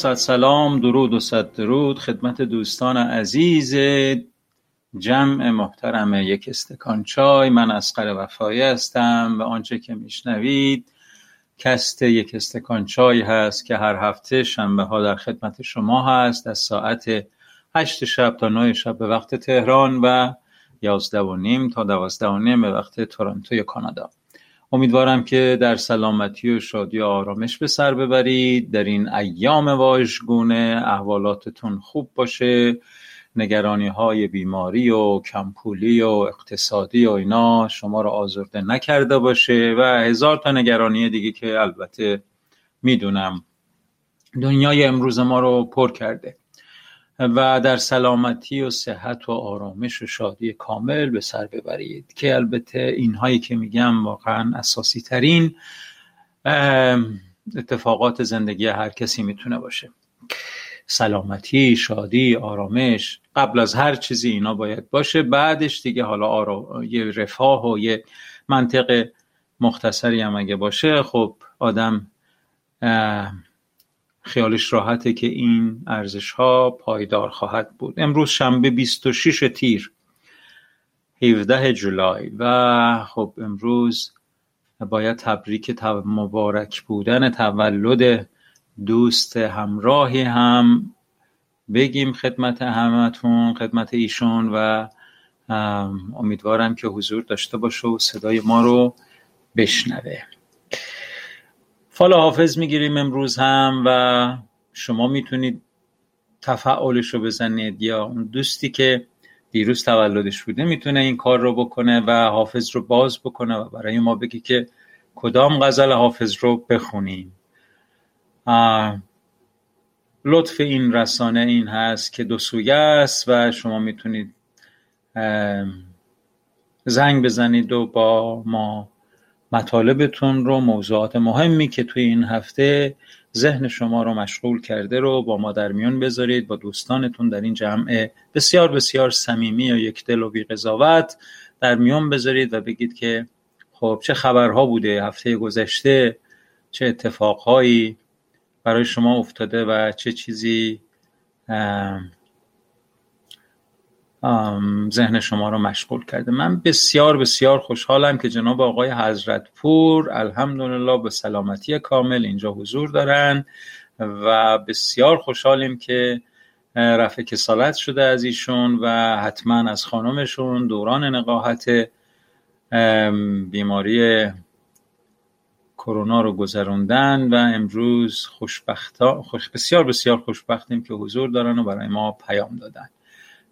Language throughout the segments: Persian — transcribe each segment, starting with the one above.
صد سلام درود و صد درود. خدمت دوستان عزیز جمع محترم یک استکان چای. من اسقر وفایی هستم و آنچه که میشنوید کست یک استکان چای هست که هر هفته شنبه ها در خدمت شما هست. از ساعت هشت شب تا نه شب به وقت تهران و یازده و نیم تا دوازده و نیم به وقت تورنتو کانادا. امیدوارم که در سلامتی و شادی و آرامش به سر ببرید. در این ایام واژگونه احوالاتتون خوب باشه. نگرانی های بیماری و کمپولی و اقتصادی و اینا شما رو آزرده نکرده باشه و هزار تا نگرانی دیگه که البته می‌دونم دنیای امروز ما رو پر کرده. و در سلامتی و صحت و آرامش و شادی کامل به سر ببرید که البته اینهایی که میگم واقعا اساسی ترین اتفاقات زندگی هر کسی می‌تونه باشه. سلامتی شادی آرامش قبل از هر چیزی اینا باید باشه. بعدش دیگه حالا آرا... یه رفاه و یه منطق مختصری هم اگه باشه خب آدم خیالش راحته که این ارزش ها پایدار خواهد بود. امروز شنبه 26 تیر 17 جولای و خب امروز باید تبریک مبارک بودن تولد دوست همراهی هم بگیم خدمت همتون خدمت ایشون و امیدوارم که حضور داشته باشه و صدای ما رو بشنوه. فال حافظ می‌گیریم امروز هم و شما می‌تونید تفعالش رو بزنید یا اون دوستی که دیروز تولدش بوده می‌تونه این کار رو بکنه و حافظ رو باز بکنه و برای ما بگی که کدام غزل حافظ رو بخونیم. لطف این رسانه این هست که دو سویه است و شما می‌تونید زنگ بزنید و با ما مطالبتون رو موضوعات مهمی که توی این هفته ذهن شما رو مشغول کرده رو با ما در میون بذارید با دوستانتون در این جمع بسیار بسیار صمیمی و یک دل و بی قضاوت در میون بذارید و بگید که خب چه خبرها بوده هفته گذشته چه اتفاقهایی برای شما افتاده و چه چیزی ذهن شما رو مشغول کرده. من بسیار بسیار خوشحالم که جناب آقای حضرت پور الحمدلله به سلامتی کامل اینجا حضور دارن و بسیار خوشحالیم که رفع کسالت شده از ایشون و حتما از خانمشون دوران نقاهت بیماری کرونا رو گذروندن و امروز خوشبختا خوش بسیار بسیار خوشبختیم که حضور دارن و برای ما پیام دادن.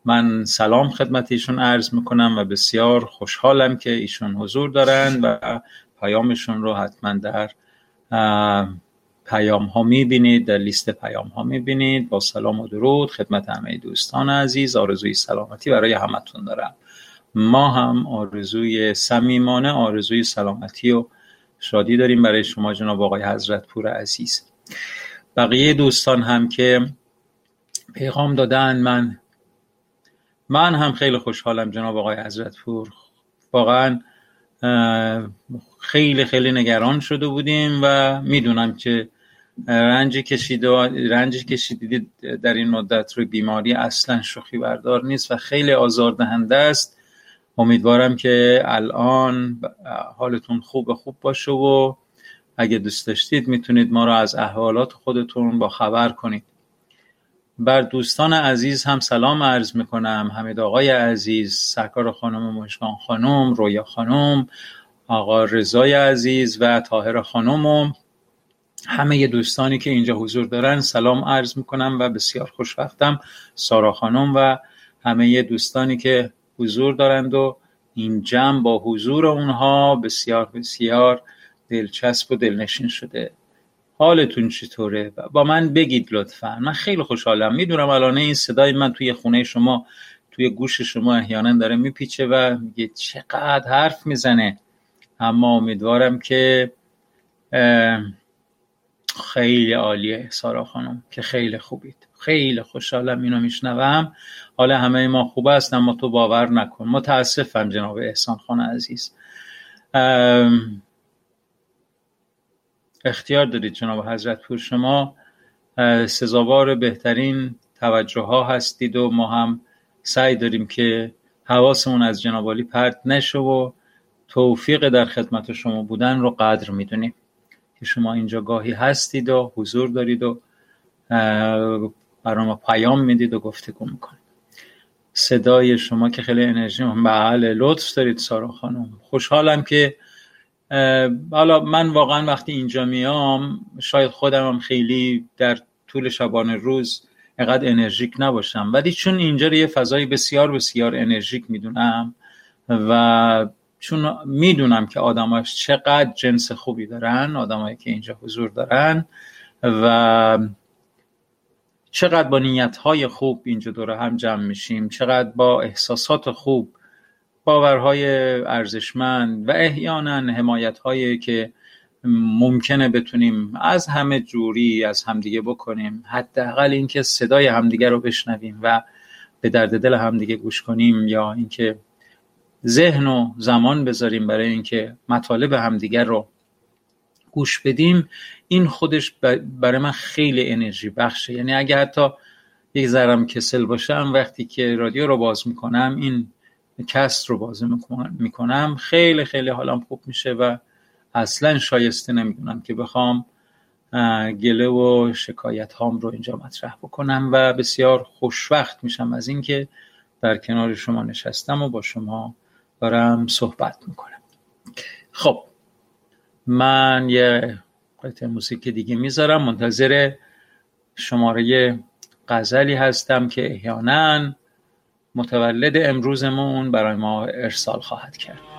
من سلام خدمت ایشون عرض می‌کنم و بسیار خوشحالم که ایشون حضور دارن و پیامشون رو حتما در پیام ها می‌بینید در لیست پیام ها می‌بینید. با سلام و درود خدمت همه دوستان عزیز آرزوی سلامتی برای همتون دارم. ما هم آرزوی صمیمانه آرزوی سلامتی و شادی داریم برای شما جناب آقای حضرت پور عزیز. بقیه دوستان هم که پیغام دادن من من هم خیلی خوشحالم جناب آقای حضرت پور. واقعا خیلی خیلی نگران شده بودیم و می‌دونم که رنج کشید رنج کشیدید در این مدت روی بیماری اصلا شوخی بردار نیست و خیلی آزاردهنده است. امیدوارم که الان حالتون خوب خوب باشه و اگه دوست داشتید می‌تونید ما رو از احوالات خودتون با خبر کنید. بر دوستان عزیز هم سلام عرض می‌کنم. حمید آقای عزیز سرکار خانم مشکان خانم رویا خانم آقا رضای عزیز و تاهر خانم و همه دوستانی که اینجا حضور دارن سلام عرض می‌کنم و بسیار خوشبختم. سارا خانم و همه دوستانی که حضور دارند و این جمع با حضور اونها بسیار بسیار دلچسب و دلنشین شده. حالتون چطوره؟ با من بگید لطفا. من خیلی خوشحالم. می‌دونم الان این صدای من توی خونه شما توی گوش شما احیانا داره میپیچه و میگه چقدر حرف می‌زنه. اما امیدوارم که خیلی عالیه سارا خانم که خیلی خوبید. خیلی خوشحالم اینو میشنوم. حالا همه ما خوب است اما تو باور نکن. متاسفم جناب احسان خان عزیز. اختیار دارید جناب حضرت پور شما سزاوار بهترین توجه ها هستید و ما هم سعی داریم که حواسمون از جنابالی پرت نشه و توفیق در خدمت شما بودن رو قدر می‌دونیم. که شما اینجا گاهی هستید و حضور دارید و برای ما پیام می‌دید و گفتگو می‌کنید. صدای شما که خیلی انرژی بله لطف دارید سارا خانم. خوشحالم که حالا من واقعا وقتی اینجا میام شاید خودم هم خیلی در طول شبانه روز اینقدر انرژیک نباشم. ولی چون اینجا رو یه فضای بسیار بسیار انرژیک می‌دونم و چون می‌دونم که آدماش چقدر جنس خوبی دارن آدمایی که اینجا حضور دارن و چقدر با نیت های خوب اینجا دور هم جمع میشیم چقدر با احساسات خوب باورهای ارزشمند و احیانا حمایت هایی که ممکنه بتونیم از همه جوری از همدیگه بکنیم. حداقل اینکه صدای همدیگه رو بشنویم و به درد دل همدیگه گوش کنیم یا اینکه ذهن و زمان بذاریم برای اینکه مطالب همدیگر رو گوش بدیم این خودش برای من خیلی انرژی بخشه. یعنی اگه حتی یک ذرم کسل باشم وقتی که رادیو رو باز می‌کنم این کست رو باز می‌کنم. خیلی خیلی حالم خوب میشه و اصلا شایسته نمی‌دونم که بخوام گله و شکایت هام رو اینجا مطرح بکنم و بسیار خوشوقت میشم از اینکه در کنار شما نشستم و با شما دارم صحبت می‌کنم. خب من یه قطعه موسیقی دیگه می‌ذارم. منتظر شماره غزلی هستم که احیانا متولد امروزمون برای ما ارسال خواهد کرد.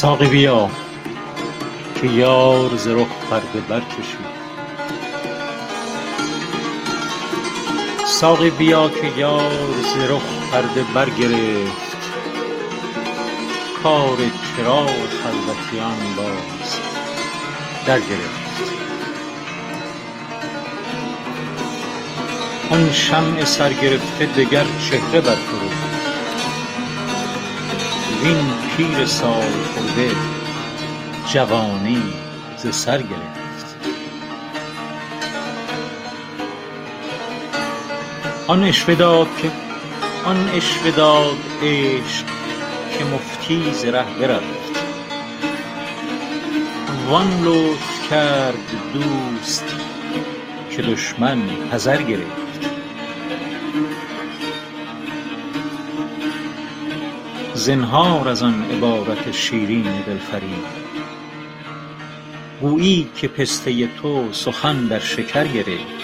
ساقی بیا که یار ز رخ پرده برکشید ساقی بیا که یار ز رخ پرده برگرفت. کار چراغ خلوتیان باز درگرفت. آن شمع سرگرفته دگر چهره برفروخت. وین پیر سالخورده جوانی ز سر گرفت. آن عشوه داد عشق که مفتی ز ره برفت. وان لطف کرد دوست که دشمن حذر گرفت. زنهار از آن عبارت شیرین دلفریب. گویی که پسته تو سخن در شکر گرفت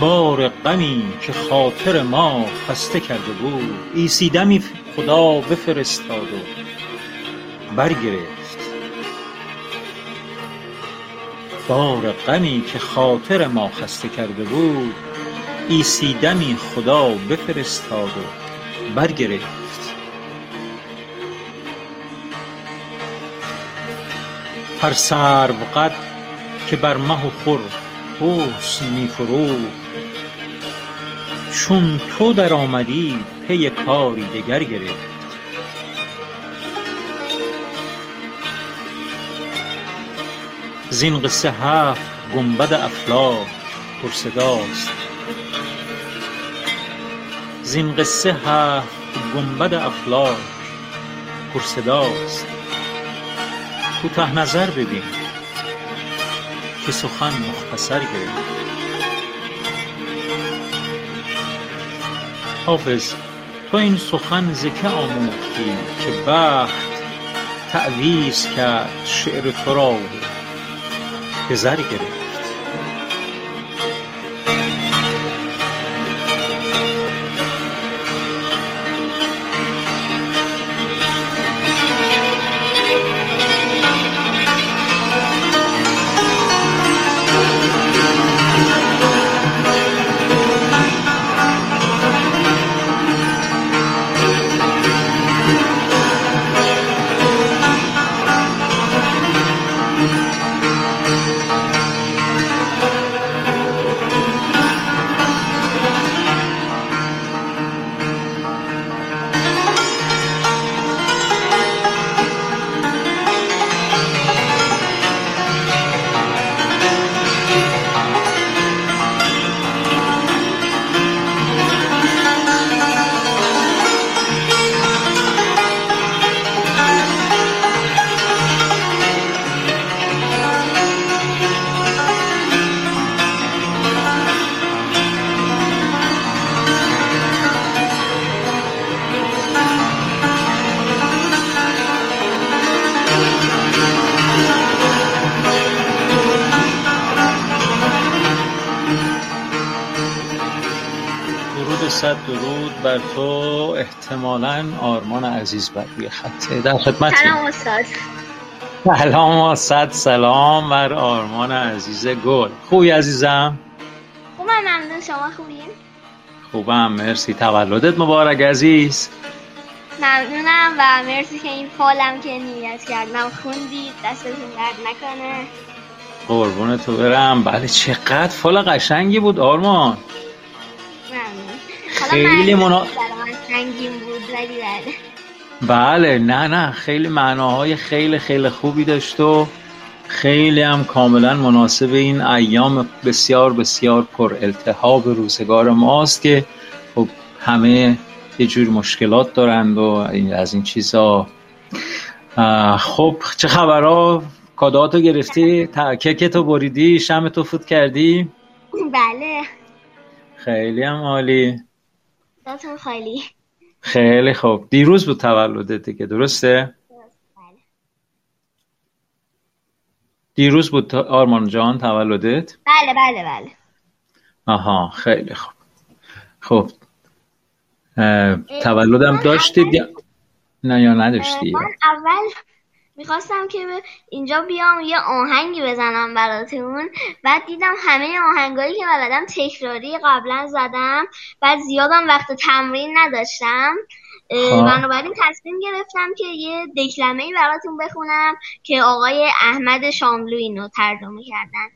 بار غمی که خاطر ما خسته کرده بود عیسی دمی خدا بفرستاد و برگرفت. بار غمی که خاطر ما خسته کرده بود عیسی دمی خدا بفرستاد و برگرفت. هر سروقد که بر مه و خور حسن می چون تو درآمدی پی کاری دگر گرفت. زین قصه هفت گنبد افلاک پرصداست. کوته نظر ببین که سخن مختصر گرفت حافظ تو این سخن ز که آموختی که بخت تعویذ کرد شعر تو را به زر گرفت. عزیز بر روی خطه در خدمت سلام استاد. سلام صد سلام بر آرمان عزیز گل. خوبی عزیزم؟ خوبم ممنون. شما خوبین؟ خوبم. مرسی. تولدت مبارک عزیز. ممنونم و مرسی که این فالم که نیت کردم خوندید دستتون درد نکنه. قربون تو برم. بله چقدر فال قشنگی بود آرمان. خیلی منا... بود بله. بله نه نه خیلی معناهای خیلی خیلی خوبی داشت و خیلی هم کاملا مناسب این ایام بسیار بسیار پر التهاب روزگار ماست که خب همه یه جور مشکلات دارند و از این چیزا. خب چه خبرها؟ کاداتو گرفتی؟ ککتو بریدی؟ شمتو فوت کردی؟ بله. خیلی هم عالی. خیلی خیلی خوب دیروز بود تولدت دیگه درسته؟ بله. دیروز بود آرمان جان تولدت؟ بله بله بله آها خیلی خوب خب تولدم داشتید نه یا نداشتی من اول می‌خواستم که اینجا بیام یه آهنگی بزنم براتون. بعد دیدم همه آهنگایی که بلدم تکراری قبلا زدم بعد زیادم وقت تمرین نداشتم. خب. بنابراین تصمیم گرفتم که یه دکلمه ای براتون بخونم که آقای احمد شاملو اینو ترجمه کردن.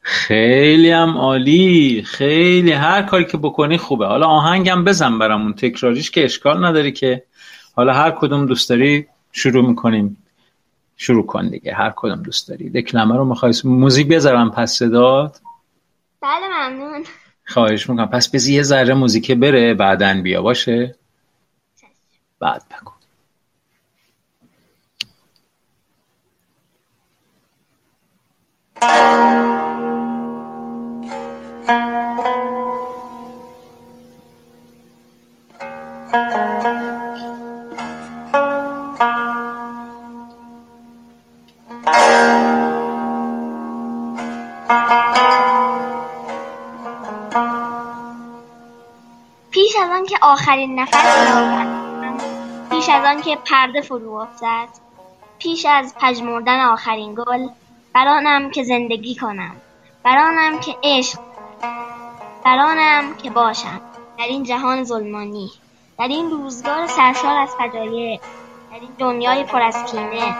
خیلی هم عالی. خیلی هر کاری که بکنی خوبه. حالا آهنگم بزن برامون. تکراریش که اشکال نداری که. حالا هر کدوم دوست داری شروع می‌کنیم. شروع کن دیگه هر کدوم دوست داری. دکلمه رو می‌خوای موزیک بذارم پس صدات؟ بله ممنون. خواهش می‌کنم. پس بزی یه ذره موزیک بره بعدن بیا باشه؟ بعد بگو. آخرین نفس پیش از آن که پرده فرو افتد پیش از پژمردن آخرین گل برانم که زندگی کنم برانم که عشق برانم که باشم. در این جهان ظلمانی در این روزگار سرشار از فجایع در این دنیای پر از کینه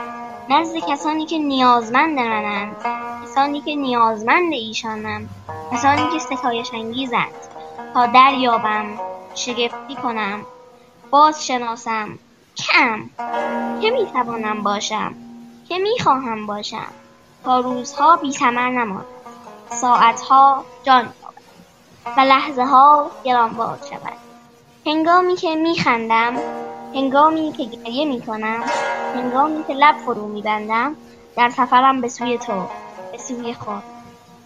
نزد کسانی که نیازمند منند کسانی که نیازمند ایشانم کسانی که ستایش انگیزند تا دریابم شگفتی کنم باز شناسم کم. که می‌توانم باشم. که می‌خواهم باشم. تا روزها بی نماند. ساعتها جان یابد و لحظه ها گرانبار شود. هنگامی که میخندم هنگامی که گریه می‌کنم هنگامی که لب فرو میبندم در سفرم به سوی تو به سوی خود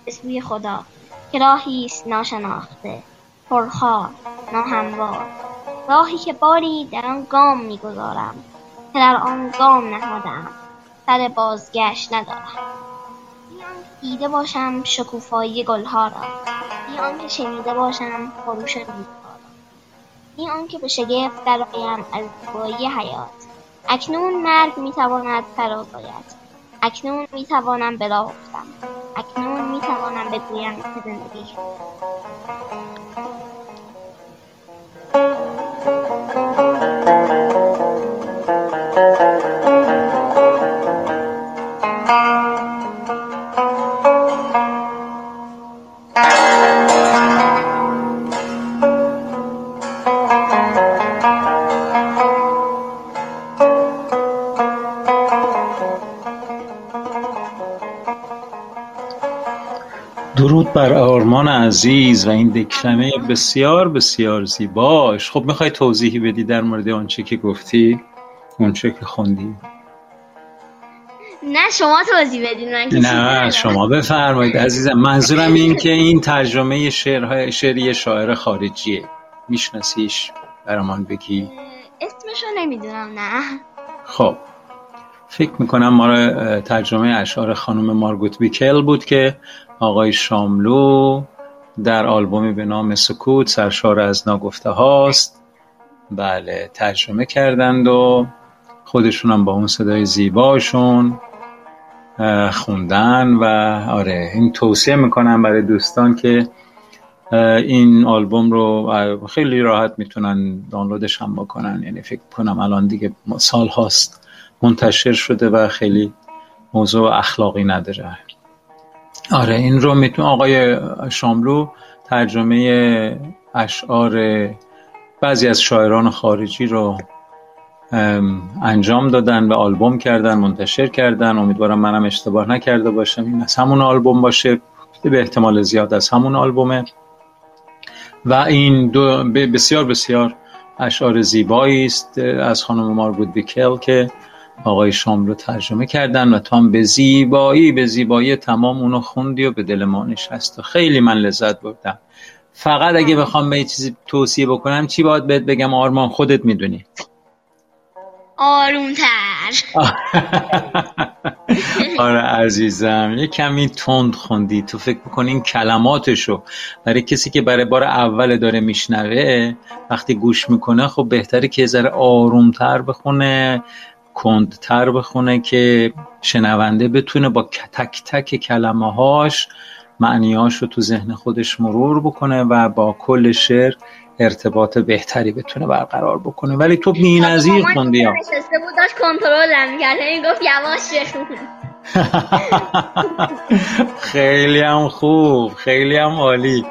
به سوی خدا که راهی است ناشناخته. پرخار ناهموار راهی که باری در آن گام می‌گذارم که در آن گام نهادم سر بازگشت ندارم دیده باشم شکوفایی گلها را بیان که شنیده باشم خروش روزها را بیان که به شگفت درآیم از زیبایی حیات اکنون مرگ می‌تواند فرا باید اکنون می‌توانم به راه افتم اکنون می‌توانم بگویم که زندگی آرمان عزیز و این دکلمه بسیار بسیار زیباش. خب می‌خوای توضیحی بدی در مورد آنچه که گفتی؟ اونچه که خوندی؟ نه شما توضیح بدید من نه شما بفرمایید عزیزم. منظورم این که این ترجمه شعرهای شعری شاعر خارجیه. میشناسیش؟ برمان بگی. اسمشو نمی‌دونم نه. خب. فکر می‌کنم ما را ترجمه اشعار خانم مارگوت بیکل بود که آقای شاملو در آلبومی به نام سکوت سرشار از ناگفته هاست. بله ترجمه کردند و خودشون هم با اون صدای زیباشون خوندن و آره این توصیه می‌کنم برای دوستان که این آلبوم رو خیلی راحت می‌تونن دانلودش هم بکنن. یعنی فکر کنم الان دیگه سال هاست. منتشر شده و خیلی موضوع اخلاقی نداره. آره این رو میتون آقای شاملو ترجمه اشعار بعضی از شاعران خارجی رو انجام دادن و آلبوم کردن منتشر کردن. امیدوارم منم اشتباه نکرده باشم. این از همون آلبوم باشه. به احتمال زیاد از همون آلبومه. و این دو بسیار بسیار اشعار زیبایی است. از خانم مارگوت بیکل که آقای شام رو ترجمه کردن و تام به زیبایی به زیبایی تمام اونو خوندی و به دل ما نشست و خیلی من لذت بردم. فقط اگه بخوام به یه چیزی توصیه بکنم چی باید بهت بگم؟ آرمان خودت می‌دونی. آرومتر. آره عزیزم یه کمی تند خوندی. تو فکر بکنی این کلماتشو برای کسی که برای بار اول داره میشنوه وقتی گوش می‌کنه خب بهتره که ذره آرومتر بخونه. کندتر بخونه که شنونده بتونه با تک تک کلمه هاش معنیاش رو تو ذهن خودش مرور بکنه و با کل شعر ارتباط بهتری بتونه برقرار بکنه. ولی تو بی‌نظیر خوندی ها بود داشت کنترل این گفت یواش خیلی هم خوب خیلی هم عالی.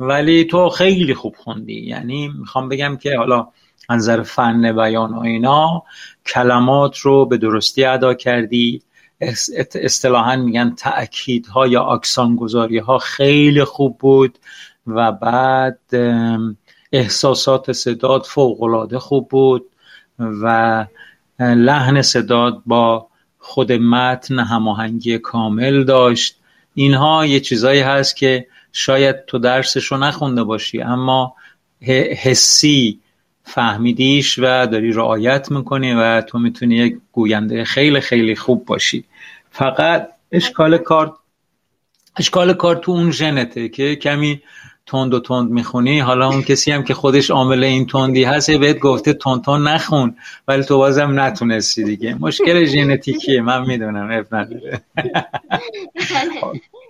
ولی تو خیلی خوب خوندی. یعنی می‌خوام بگم که حالا نظر فن بیان و اینا کلمات رو به درستی ادا کردی. اصطلاحا میگن تأکیدها یا اکسان گذاری ها خیلی خوب بود و بعد احساسات صداد فوقالعاده خوب بود و لحن صداد با خود متن هماهنگی کامل داشت. اینها یه چیزایی هست که شاید تو درسش نخونده باشی اما حسی فهمیدیش و داری رعایت می‌کنی و تو می‌تونی یک گوینده خیلی خیلی خوب باشی. فقط اشکال کار اشکال کار تو اون ژنته که کمی تند و تند می‌خونی؟ حالا اون کسی هم که خودش عامل این تندی هست بهت گفته تند تند نخون ولی تو بازم نتونستی دیگه. مشکل ژنتیکیه من می‌دونم اب نداره.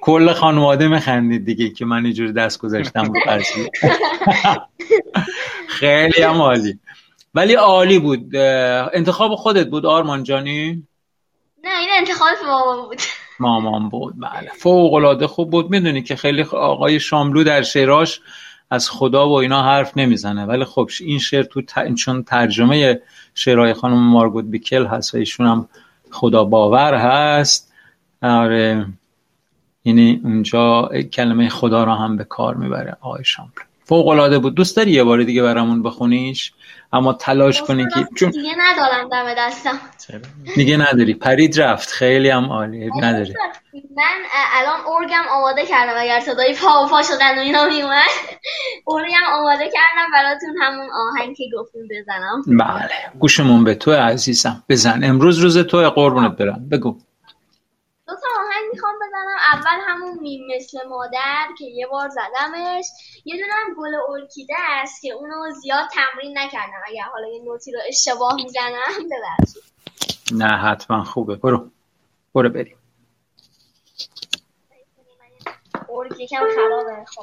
کل خانواده میخندید دیگه که من اینجور دست گذاشتم رو خیلی هم عالی. ولی عالی بود. انتخاب خودت بود آرمان جانی؟ نه این انتخاب بابا بود. مامان بود. بله. فوق العاده خوب بود. می‌دونی که خیلی آقای شاملو در شعراش از خدا و اینا حرف نمی‌زنه. ولی خب این شعر تو ت... چون ترجمه شعرهای خانم مارگوت بیکل هست و ایشون هم خدا باور هست. آره. یعنی اونجا کلمه خدا را هم به کار می‌بره آقای شاملو. فوق العاده بود. دوست داری یه بار دیگه برامون بخونیش؟ اما تلاش کنی که چون دیگه ندارم دم دستم. دیگه نداری. پرید رفت. خیلی هم عالی. نداری. من الان ارگم آماده کردم. اگر صدای پا و پا شدن و اینا میومد ارگم آماده کردم براتون همون آهنگ که گفتیم بزنم. بله. گوشمون به تو عزیزم. بزن. امروز روز تو قربونت برم. بگو دو تا آهنگ می‌خوام بزنم اول همون میم مثل مادر که یه بار زدمش. یه دونه هم گل ارکیده است که اونو زیاد تمرین نکردم. اگر حالا یه نوتی رو اشتباه می‌زنم ببخشید. نه حتما خوبه. برو. برو بریم. ارک یکم خرابه. خب.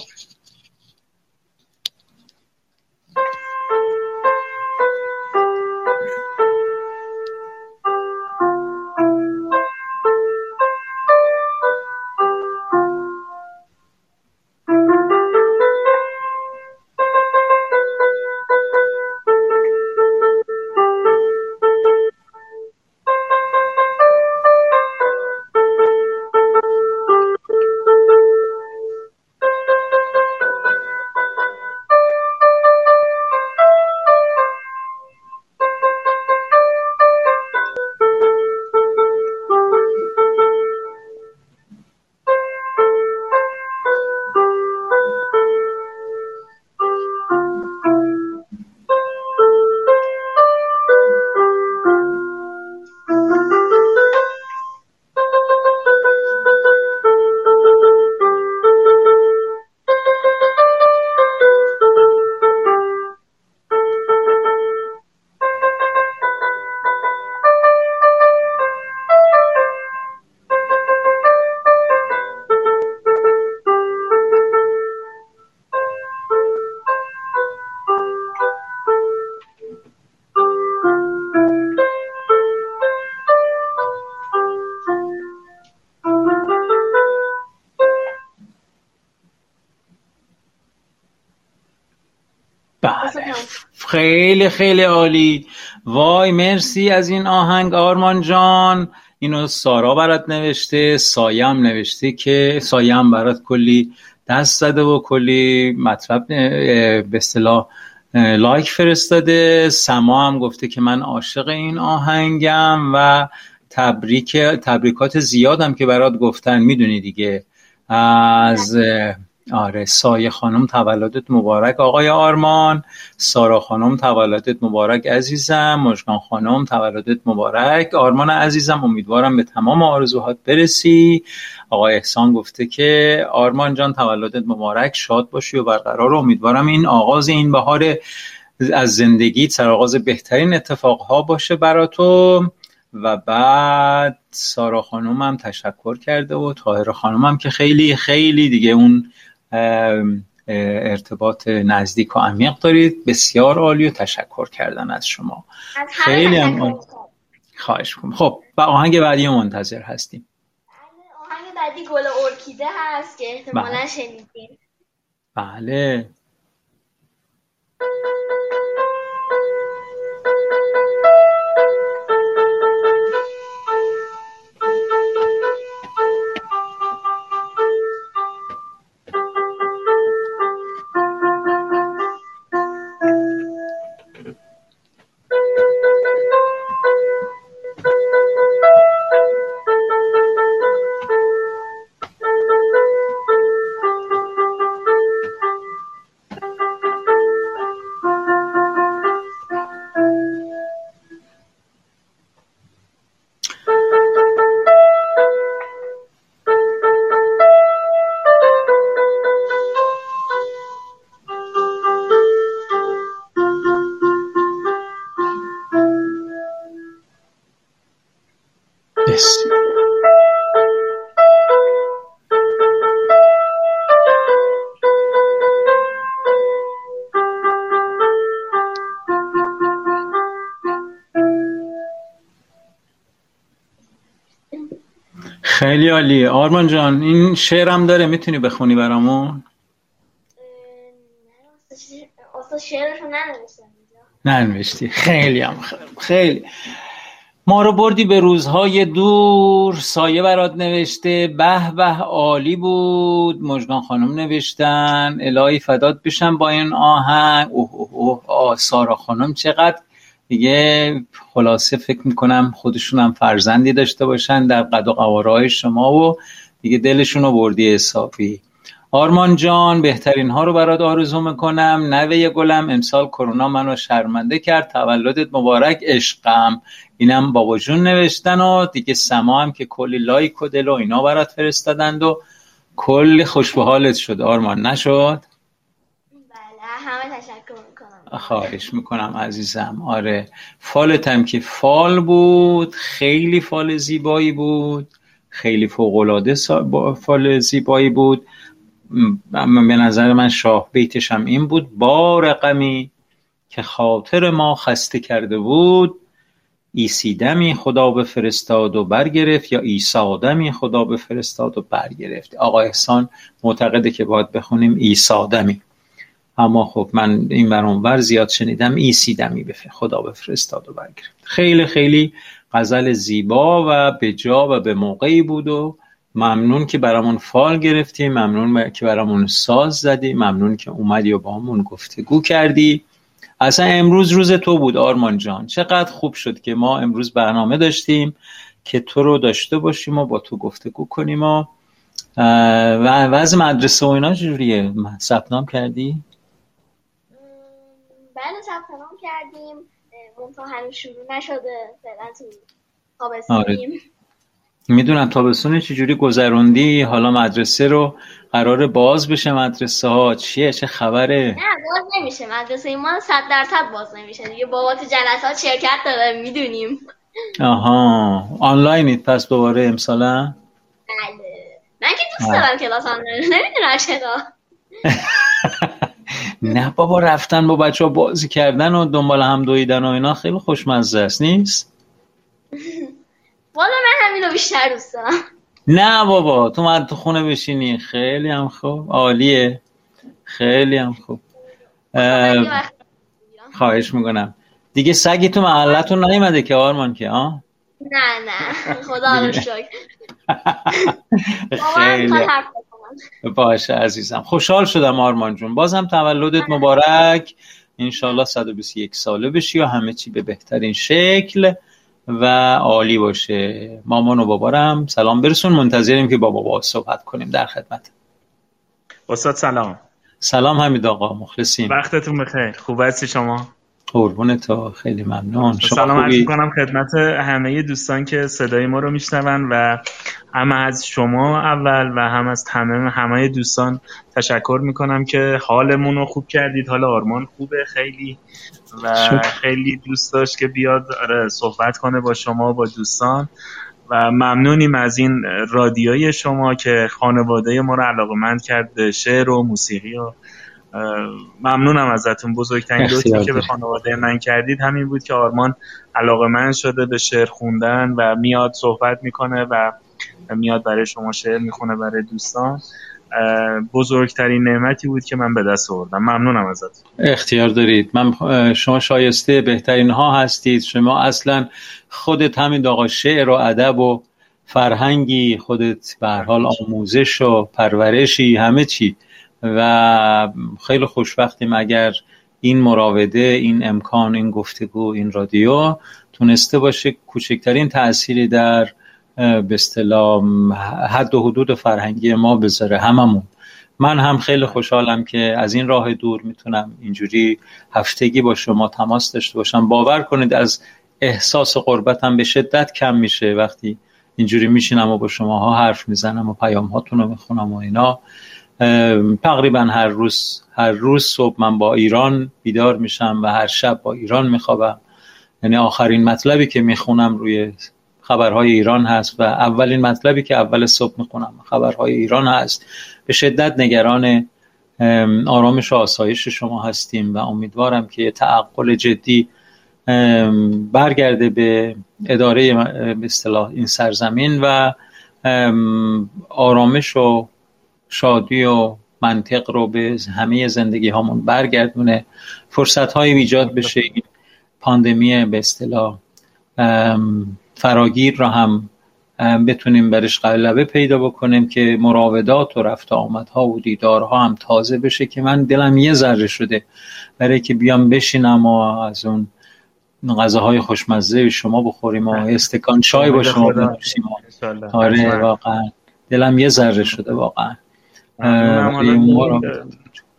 خیلی خیلی عالی. وای مرسی از این آهنگ آرمان جان. اینو سارا برات نوشته سایم نوشته که سایم برات کلی دست زده و کلی مطلب به اصطلاح لایک فرستاده. سما هم گفته که من عاشق این آهنگم و تبریک تبریکات زیادم که برات گفتن. می‌دونی دیگه. از آره سایه خانم تولدت مبارک. آقای آرمان سارا خانم تولدت مبارک عزیزم. مشکان خانم تولدت مبارک. آرمان عزیزم امیدوارم به تمام آرزوهات برسی. آقای احسان گفته که آرمان جان تولدت مبارک. شاد باشی و برقرار. امیدوارم این آغاز این بهار از زندگی سرآغاز بهترین اتفاقها باشه برا تو و بعد سارا خانوم هم تشکر کرده و تاهر خانوم هم که خیلی خیلی دیگه اون ارتباط نزدیک و عمیق دارید. بسیار عالی و تشکر کردن از شما. خیلی هم خواهش کنم خب و آهنگ بعدی منتظر هستیم. آهنگ بعدی گل ارکیده هست که احتمالا بله. شنیدین. بله. خیلی عالیه. آرمان جان این شعرم داره می‌تونی بخونی برامون؟ ننوشتی. خیلی هم خیلی. ما رو بردی به روزهای دور سایه برات نوشته. به به عالی بود. مجگان خانم نوشتن. الهی فدات بشم با این آهنگ. اوه اوه اوه. آه سارا خانم چقدر دیگه خلاصه فکر می‌کنم خودشون هم فرزندی داشته باشن در قد و قواره شما و دیگه دلشون رو بردی حسابی. آرمان جان بهترین ها رو برات آرزو می‌کنم. نوه گلم. امسال کرونا منو شرمنده کرد. تولدت مبارک عشقم. اینم بابا جون نوشتن و دیگه سما هم که کلی لایک و دل و اینا برات فرستادند و کلی خوش شد. آرمان نشد؟ بله همه تشکر. خواهش می‌کنم عزیزم. آره فالتم که فال بود خیلی فال زیبایی بود. خیلی فوقلاده فال زیبایی بود. اما به نظر من شاه بیتشم این بود. با رقمی که خاطر ما خسته کرده بود ایسیدمی خدا به فرستاد و برگرفت یا ایسادمی خدا به فرستاد و برگرفت. آقا احسان معتقده که باید بخونیم ایسادمی اما خب من این ور زیاد شنیدم ایسیدمی به خدا بفرستاد و برگرفت. خیلی خیلی غزل زیبا و به جا و به موقعی بود و ممنون که برامون فال گرفتی ممنون که برامون ساز زدی ممنون که اومدی و با همون گفتگو کردی. اصلا امروز روز تو بود آرمان جان. چقدر خوب شد که ما امروز برنامه داشتیم که تو رو داشته باشیم و با تو گفتگو کنیم و و وضع مدرسه و اینا جوریه ثبت کردی؟ بله ثبت نام کردیم. تا هنوز شروع نشده. فعلا تو تابستونیم آره. می‌دونم تابستون چجوری گذروندی؟ حالا مدرسه رو قرار باز بشه مدرسه ها. چیه؟ چه خبره؟ نه باز نمیشه. مدرسه ما صد درصد باز نمیشه. دیگه بابا تو جلسات شرکت داره می‌دونیم. آها. آنلاینید پس دوباره امسالا؟ بله. من که دوست دارم کلاس آنلاین. نمی‌دونم چرا. نه بابا رفتن با بچه ها بازی کردن و دنبال هم دویدن و اینا خیلی خوشمزه است نیست؟ والا من همینو بیشتر دوست دارم. نه بابا تو من تو خونه بشینی. خیلی هم خوب. عالیه. خیلی هم خوب. خواهش می‌کنم. دیگه سگی تو محلتون نیومده که آرمان که آه؟ نه نه. خدا رو شکر. خیلی. باشه عزیزم. خوشحال شدم آرمان جون. بازم تولدت مبارک. انشالله 121 ساله بشی و همه چی به بهترین شکل و عالی باشه. مامان و بابارم سلام برسون. منتظریم که با بابا صحبت کنیم در خدمت. استاد سلام. سلام حمید آقا مخلصیم. وقتتون بخیر. خوب هستی شما؟ قربون تو خیلی ممنون. سلام عرض می‌کنم خدمت همه دوستان که صدای ما رو میشنون و هم از شما اول و هم از همه همه دوستان تشکر می‌کنم که حالمون رو خوب کردید. حال آرمان خوبه خیلی و خیلی دوست داشت که بیاد آره، صحبت کنه با شما با دوستان و ممنونیم از این رادیوی شما که خانواده ما رو علاقه کرد به شعر و موسیقی و ممنونم ازتون بزرگترین لطفی که به خانواده من کردید. همین بود که آرمان علاقه من شده به شعر خوندن و میاد صحبت می‌کنه و میاد برای شما شعر می‌خونه برای دوستان. بزرگترین نعمتی بود که من به دست آوردم. ممنونم ازت. اختیار دارید. من شما شایسته بهترین ها هستید. شما اصلا خودت همین آقا شعر و ادب و فرهنگی خودت به حال آموزش و پرورشی همه چی. و خیلی خوشبختیم اگر این مراوده این امکان این گفتگو این رادیو تونسته باشه کوچکترین تأثیری در به اصطلاح حد و حدود فرهنگی ما بذاره هممون. من هم خیلی خوشحالم که از این راه دور می‌تونم اینجوری هفتگی با شما تماس داشته باشم. باور کنید از احساس قربتم به شدت کم میشه. وقتی اینجوری میشینم و با شماها حرف می‌زنم و پیام هاتون رو می‌خونم و اینا. تقریبا هر روز هر روز صبح من با ایران بیدار میشم و هر شب با ایران میخوابم. یعنی آخرین مطلبی که می‌خونم روی خبرهای ایران هست و اولین مطلبی که اول صبح می‌خونم خبرهای ایران هست. به شدت نگران آرامش و آسایش شما هستیم و امیدوارم که یه تعقل جدی برگرده به اداره به اصطلاح این سرزمین و آرامش و شادی و منطق رو به همه زندگی هامون برگردونه. فرصت های ایجاد بشه این پاندمی به اصطلاح فراگیر را هم بتونیم برش قلبه پیدا بکنیم که مراودات و رفت آمدها و دیدارها هم تازه بشه که من دلم یه ذره شده برای که بیام بشینم و از اون غذاهای خوشمزه شما بخوریم و استکان چای با شما بنوشیم. آره واقعا. دلم یه ذره شده واقعا.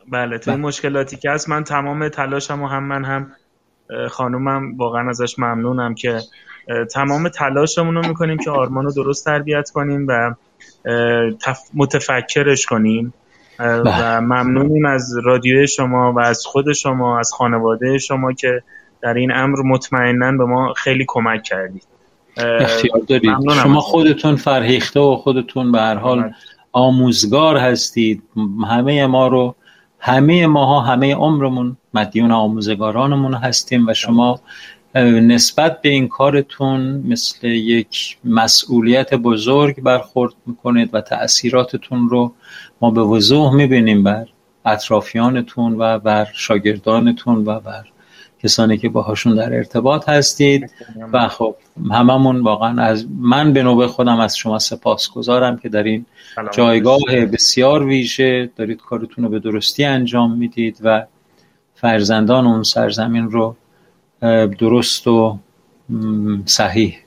بله تو این مشکلاتی که هست من تمام تلاشم و هم من هم خانومم واقعا ازش ممنونم که تمام تلاشمون رو می‌کنیم که آرمان رو درست تربیت کنیم و متفکرش کنیم. و بله. ممنونیم از رادیو شما و از خود شما از خانواده شما که در این امر مطمئنا به ما خیلی کمک کردید. اختیار دارید. شما. خودتون فرهیخته و خودتون به هر حال بله. آموزگار هستید. همه ما رو همه ماها همه عمرمون مدیون آموزگارانمون هستیم و شما نسبت به این کارتون مثل یک مسئولیت بزرگ برخورد می‌کنید و تأثیراتتون رو ما به وضوح می‌بینیم بر اطرافیانتون و بر شاگردانتون و بر کسانی که باهاشون در ارتباط هستید. و خب هممون واقعا از من به نوبه خودم از شما سپاسگزارم که در این جایگاه بسیار ویژه دارید کارتون رو به درستی انجام می‌دید و فرزندان اون سرزمین رو درست و صحیح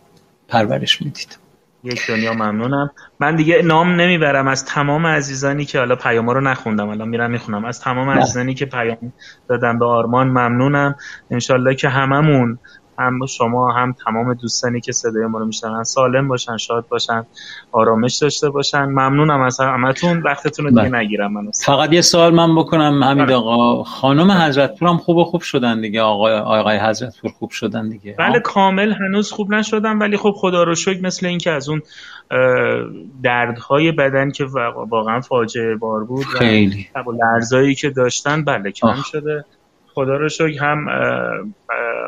پرورش می‌دید. یک دنیا ممنونم. من دیگه نام نمی‌برم. از تمام عزیزانی که حالا پیام رو نخوندم الان میرم می‌خونم. از تمام. عزیزانی که پیام دادم به آرمان ممنونم. انشالله که هممون هم شما هم تمام دوستانی که صدای ما رو میشنن سالم باشن شاد باشن آرامش داشته باشن. ممنونم از همتون. وقتتون رو دیگه بله. نگیرم من. فقط یه سوال من بکنم همین بله. آقا. خانم حضرت پور هم خوب و خوب شدن دیگه. آقای آقای حضرت پور خوب شدن دیگه. بله کامل هنوز خوب نشدن ولی خب خدا رو شکر مثل اینکه از اون دردهای بدن که واقعا فاجعه بار بود خیلی. و لرزایی که داشتن بله کم شده. خدا رو شکر هم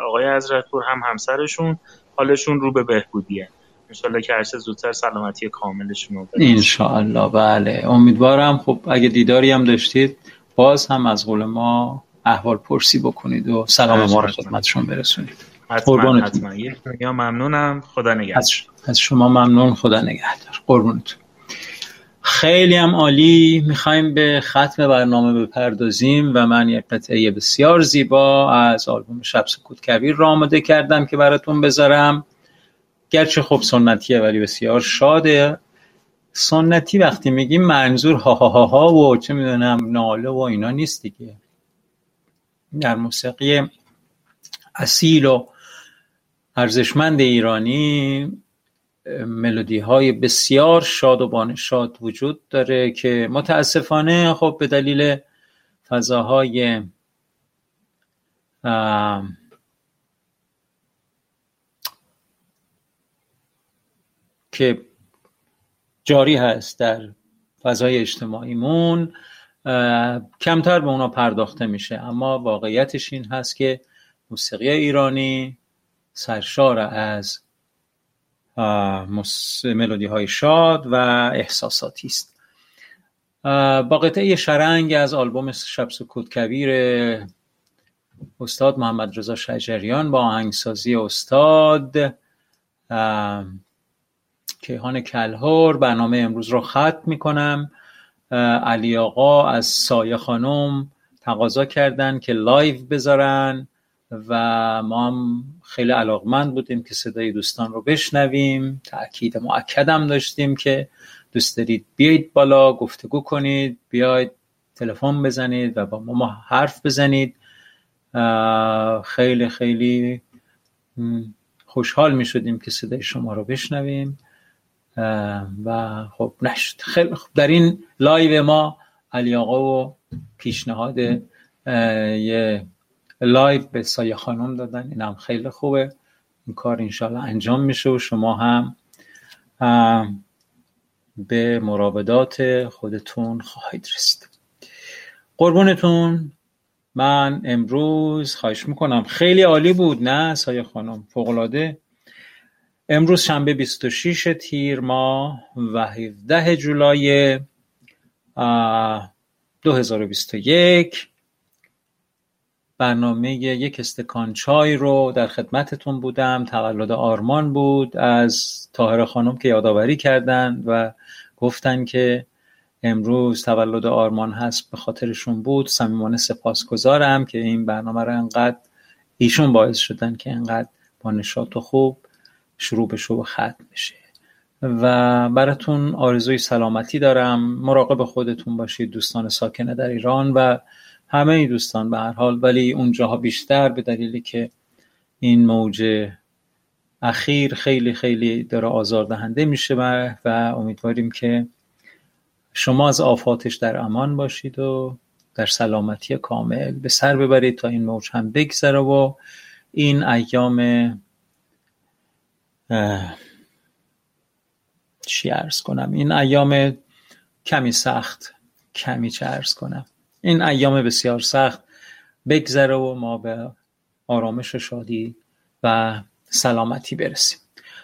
آقای حضرتپور هم همسرشون حالشون رو به بهبودیه. انشالله که هرچه زودتر سلامتی کاملشون رو انشالله بله. امیدوارم خب اگه دیداری هم داشتید باز هم از قول ما احوال پرسی بکنید و سلام ما رو خدمتشون برسونید. یک ممنونم. خدا نگهدار. از شما ممنون خدا نگهدار. قربونتون. خیلی هم عالی. می‌خوایم به ختم برنامه بپردازیم و من یک قطعه بسیار زیبا از آلبوم شب سکوت کبیر را آماده کردم که براتون بذارم. گرچه خب سنتیه ولی بسیار شاده. سنتی وقتی میگیم منظور ها ها ها, ها و چه می‌دونم ناله و اینا نیست دیگه. در موسیقی اصیل و ارزشمند ایرانی ملودی های بسیار شاد و بانشاد وجود داره که متاسفانه خب به دلیل فضاهای که جاری هست در فضای اجتماعیمون کمتر به اونا پرداخته میشه. اما واقعیتش این هست که موسیقی ایرانی سرشار از ملودی های شاد و احساساتی است. با قطعه شرنگ از آلبوم شب سکوت کبیر استاد محمد رضا شجریان با آهنگسازی استاد کیهان کلهور برنامه امروز رو ختم می‌کنم. علی آقا از سایه خانم تقاضا کردن که لایو بذارن. و ما هم خیلی علاقمند بودیم که صدای دوستان رو بشنویم. تاکید معکدم داشتیم که دوست دارید بیایید بالا گفتگو کنید بیاید تلفن بزنید و با ما حرف بزنید. خیلی خیلی خوشحال می شدیم که صدای شما رو بشنویم. و خب نشد. خیلی خوب در این live ما علی آقا و پیشنهاد یه live به سایه خانم دادن. این هم خیلی خوبه. این کار انشالله انجام میشه و شما هم به مراودات خودتون خواهید رسید. قربونتون. من امروز خواهش می‌کنم. خیلی عالی بود نه سایه خانم؟ فوقلاده امروز شنبه 26 تیر ماه و 17 جولای 2021 برنامه یک استکان چای رو در خدمتتون بودم. تولد آرمان بود از تاهر خانم که یادآوری کردن و گفتن که امروز تولد آرمان هست به خاطرشون بود. صمیمانه سپاسگزارم که این برنامه رو انقدر ایشون باعث شدن که انقدر با نشاط و خوب شروع بشه و ختم بشه. و براتون آرزوی سلامتی دارم. مراقب خودتون باشید دوستان ساکنه در ایران و همه دوستان به هر حال ولی اونجاها بیشتر به دلیلی که این موج اخیر خیلی خیلی داره آزاردهنده میشه و, و امیدواریم که شما از آفاتش در امان باشید و در سلامتی کامل به سر ببرید تا این موج هم بگذره و این ایام چی ارز کنم؟ این ایام کمی سخت کمی چه ارز کنم؟ این ایام بسیار سخت بگذره و ما به آرامش و شادی و سلامتی برسیم.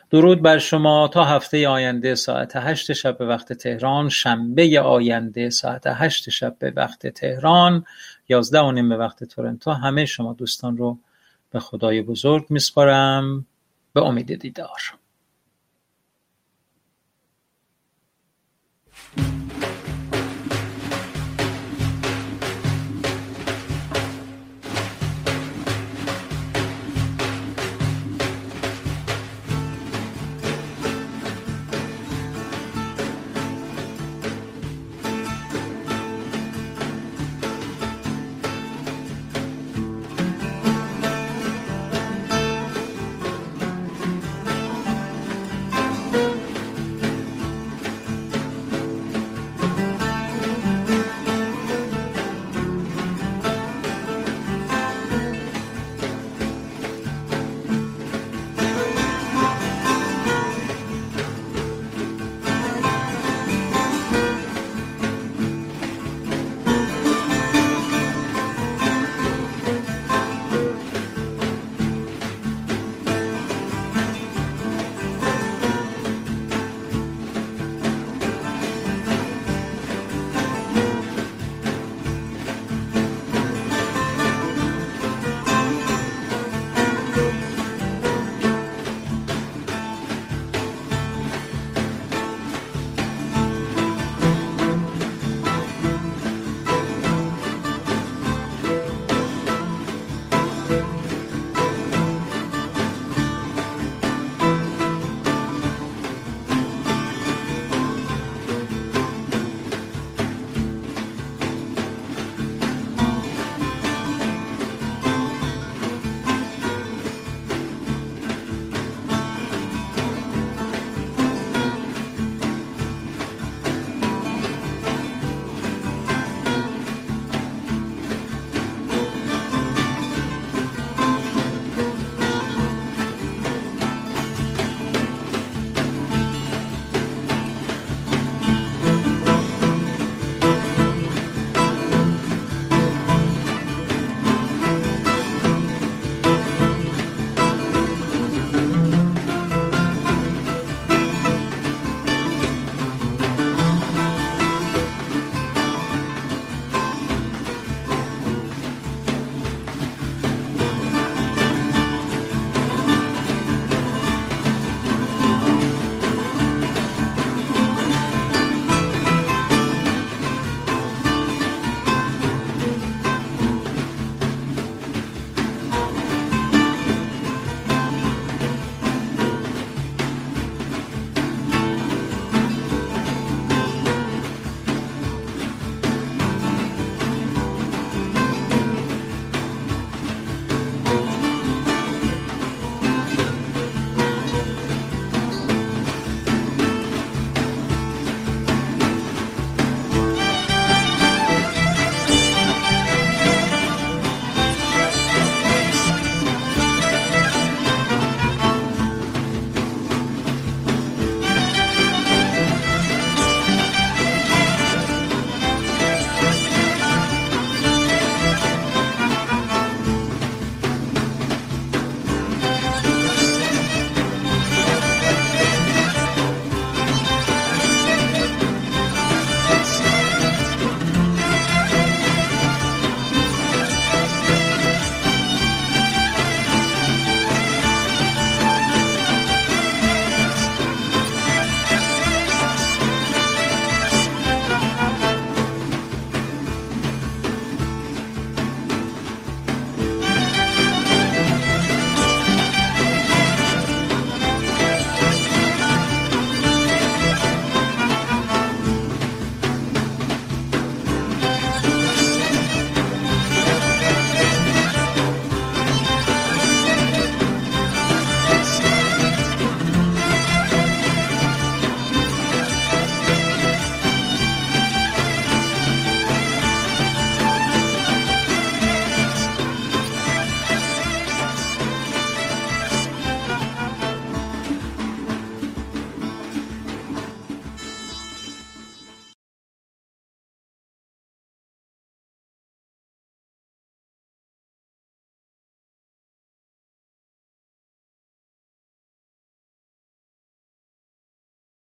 درود بر شما تا هفته آینده ساعت هشت شب به وقت تهران شنبه آینده ساعت هشت شب به وقت تهران یازده و نیم به وقت تورنتو. همه شما دوستان رو به خدای بزرگ میسپارم. به امید دیدار.